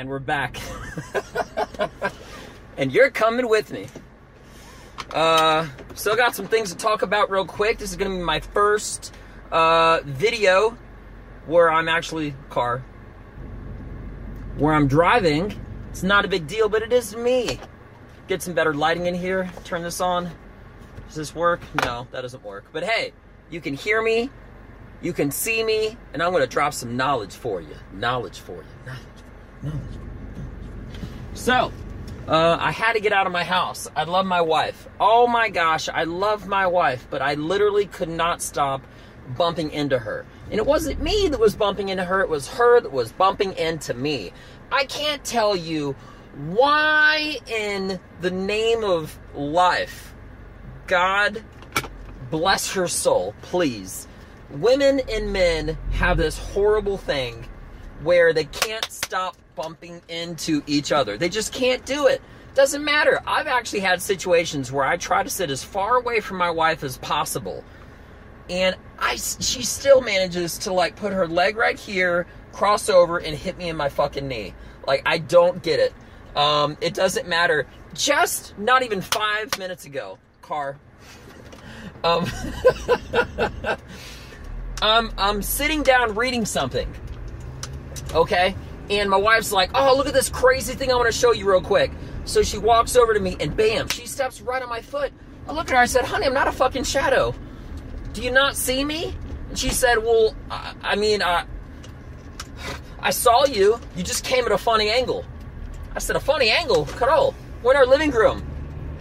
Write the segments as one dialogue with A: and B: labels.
A: and we're back. and you're coming with me. Uh, still got some things to talk about real quick. This is going to be my first uh, video where I'm actually car where I'm driving. It's not a big deal, but it is me. Get some better lighting in here. Turn this on. Does this work? No, that doesn't work. But hey, you can hear me, you can see me, and I'm going to drop some knowledge for you. Knowledge for you. Knowledge. So, uh, I had to get out of my house. I love my wife. Oh my gosh, I love my wife, but I literally could not stop bumping into her. And it wasn't me that was bumping into her, it was her that was bumping into me. I can't tell you why, in the name of life, God bless her soul, please. Women and men have this horrible thing where they can't stop bumping into each other. They just can't do it. Doesn't matter. I've actually had situations where I try to sit as far away from my wife as possible. And I she still manages to like put her leg right here, cross over and hit me in my fucking knee. Like I don't get it. Um, it doesn't matter. Just not even 5 minutes ago, car um, I'm, I'm sitting down reading something, okay? And my wife's like, oh, look at this crazy thing I want to show you real quick. So she walks over to me and bam, she steps right on my foot. I looked at her, I said, honey, I'm not a fucking shadow. Do you not see me? And she said, well, I, I mean, I, I saw you. You just came at a funny angle. I said, a funny angle? Carol, we're in our living room.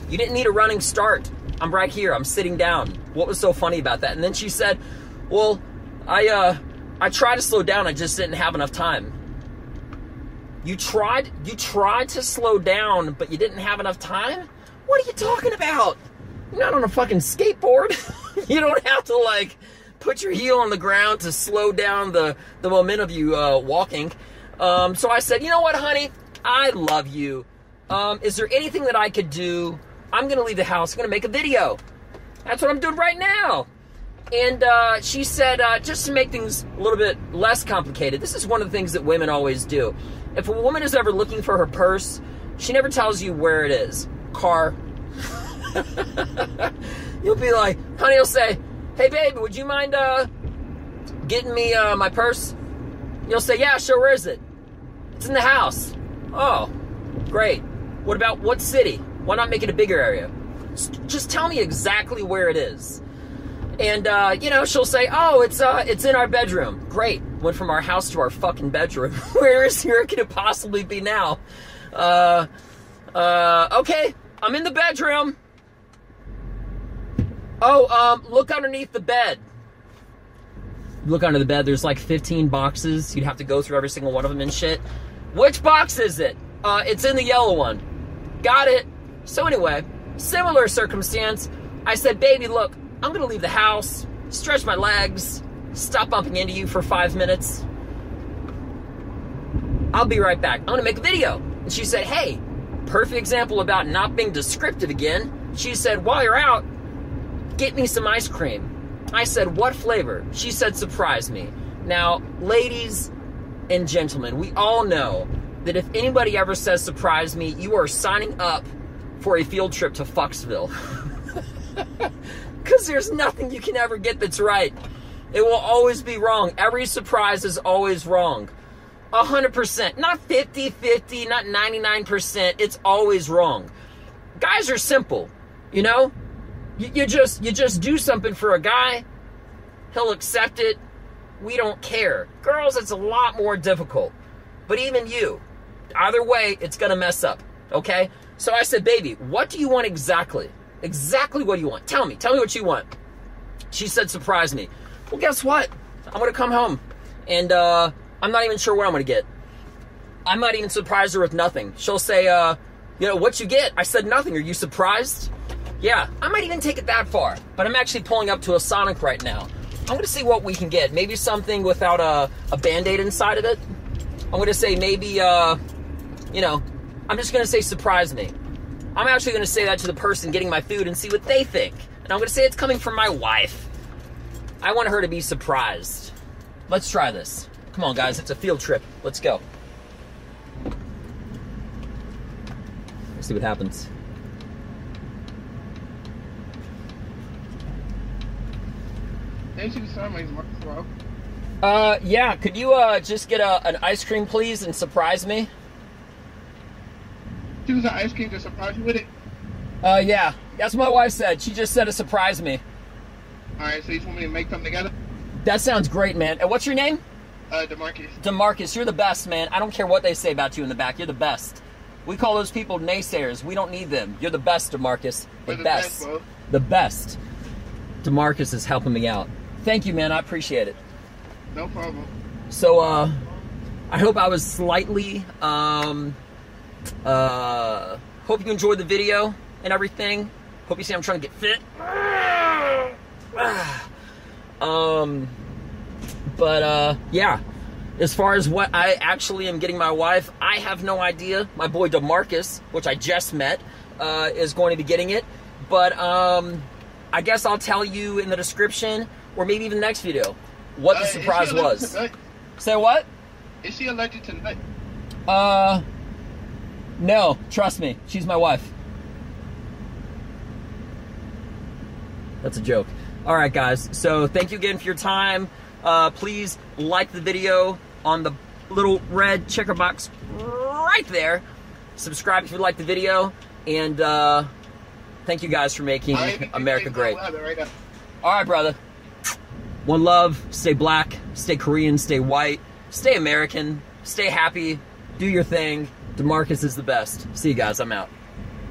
A: You didn't need a running start. I'm right here. I'm sitting down. What was so funny about that? And then she said, "Well, I uh I tried to slow down. I just didn't have enough time." You tried you tried to slow down, but you didn't have enough time? What are you talking about? You're not on a fucking skateboard. you don't have to like put your heel on the ground to slow down the the momentum of you uh, walking. Um, so I said, you know what, honey, I love you. Um, is there anything that I could do I'm gonna leave the house, I'm gonna make a video. That's what I'm doing right now. And uh, she said, uh, just to make things a little bit less complicated, this is one of the things that women always do. If a woman is ever looking for her purse, she never tells you where it is. Car. You'll be like, honey, will say, hey, baby, would you mind uh, getting me uh, my purse? You'll say, yeah, sure, where is it? It's in the house. Oh, great. What about what city? Why not make it a bigger area? Just tell me exactly where it is. And uh, you know, she'll say, "Oh, it's uh, it's in our bedroom." Great. Went from our house to our fucking bedroom. where is where could it possibly be now? Uh, uh, okay, I'm in the bedroom. Oh, um, look underneath the bed. Look under the bed. There's like 15 boxes. You'd have to go through every single one of them and shit. Which box is it? Uh, it's in the yellow one. Got it. So anyway, similar circumstance. I said, baby, look, I'm gonna leave the house, stretch my legs, stop bumping into you for five minutes. I'll be right back. I'm gonna make a video. And she said, hey, perfect example about not being descriptive again. She said, while you're out, get me some ice cream. I said, what flavor? She said, surprise me. Now, ladies and gentlemen, we all know that if anybody ever says surprise me, you are signing up for a field trip to Foxville. Because there's nothing you can ever get that's right. It will always be wrong. Every surprise is always wrong. 100%. Not 50 50, not 99%. It's always wrong. Guys are simple, you know? You, you just you just do something for a guy, he'll accept it. We don't care. Girls, it's a lot more difficult. But even you, either way, it's gonna mess up. Okay? So I said, baby, what do you want exactly? Exactly what do you want? Tell me. Tell me what you want. She said, surprise me. Well, guess what? I'm to come home. And uh, I'm not even sure what I'm to get. I might even surprise her with nothing. She'll say, uh, you know, what you get? I said nothing. Are you surprised? Yeah, I might even take it that far. But I'm actually pulling up to a Sonic right now. I'm to see what we can get. Maybe something without a, a band-aid inside of it. I'm to say maybe, uh, you know, I'm just to say surprise me. I'm actually to say that to the person getting my food and see what they think. And I'm to say it's coming from my wife. I want her to be surprised. Let's try this. Come on, guys. It's a field trip. Let's go. Let's see what happens.
B: Didn't you sign my Marcus
A: Uh, yeah. Could you uh just get a, an ice cream, please, and surprise me?
B: Was an ice cream to surprise you with it.
A: Uh, yeah. That's what my wife said. She just said to surprise me.
B: All right, so you just want me to make them together?
A: That sounds great, man. And what's your name?
B: Uh, Demarcus.
A: Demarcus, you're the best, man. I don't care what they say about you in the back. You're the best. We call those people naysayers. We don't need them. You're the best, Demarcus. The,
B: the
A: best.
B: best, bro.
A: the best. Demarcus is helping me out. Thank you, man. I appreciate it.
B: No problem.
A: So, uh, I hope I was slightly, um, uh, hope you enjoyed the video and everything. Hope you see I'm trying to get fit. um, but, uh, yeah. As far as what I actually am getting my wife, I have no idea. My boy Demarcus, which I just met, uh, is going to be getting it. But, um, I guess I'll tell you in the description or maybe even the next video what
B: Uh,
A: the
B: she
A: surprise was. Say what?
B: Is she allergic to nut?
A: Uh, no, trust me, she's my wife. That's a joke. All right, guys. So thank you again for your time. Uh, please like the video on the little red checker box right there. Subscribe if you like the video, and uh, thank you guys for making America great.
B: I'll have it Right.
A: All right, brother. One love. Stay black. Stay Korean. Stay white. Stay American. Stay happy. Do your thing. Demarcus is the best. See you guys. I'm out.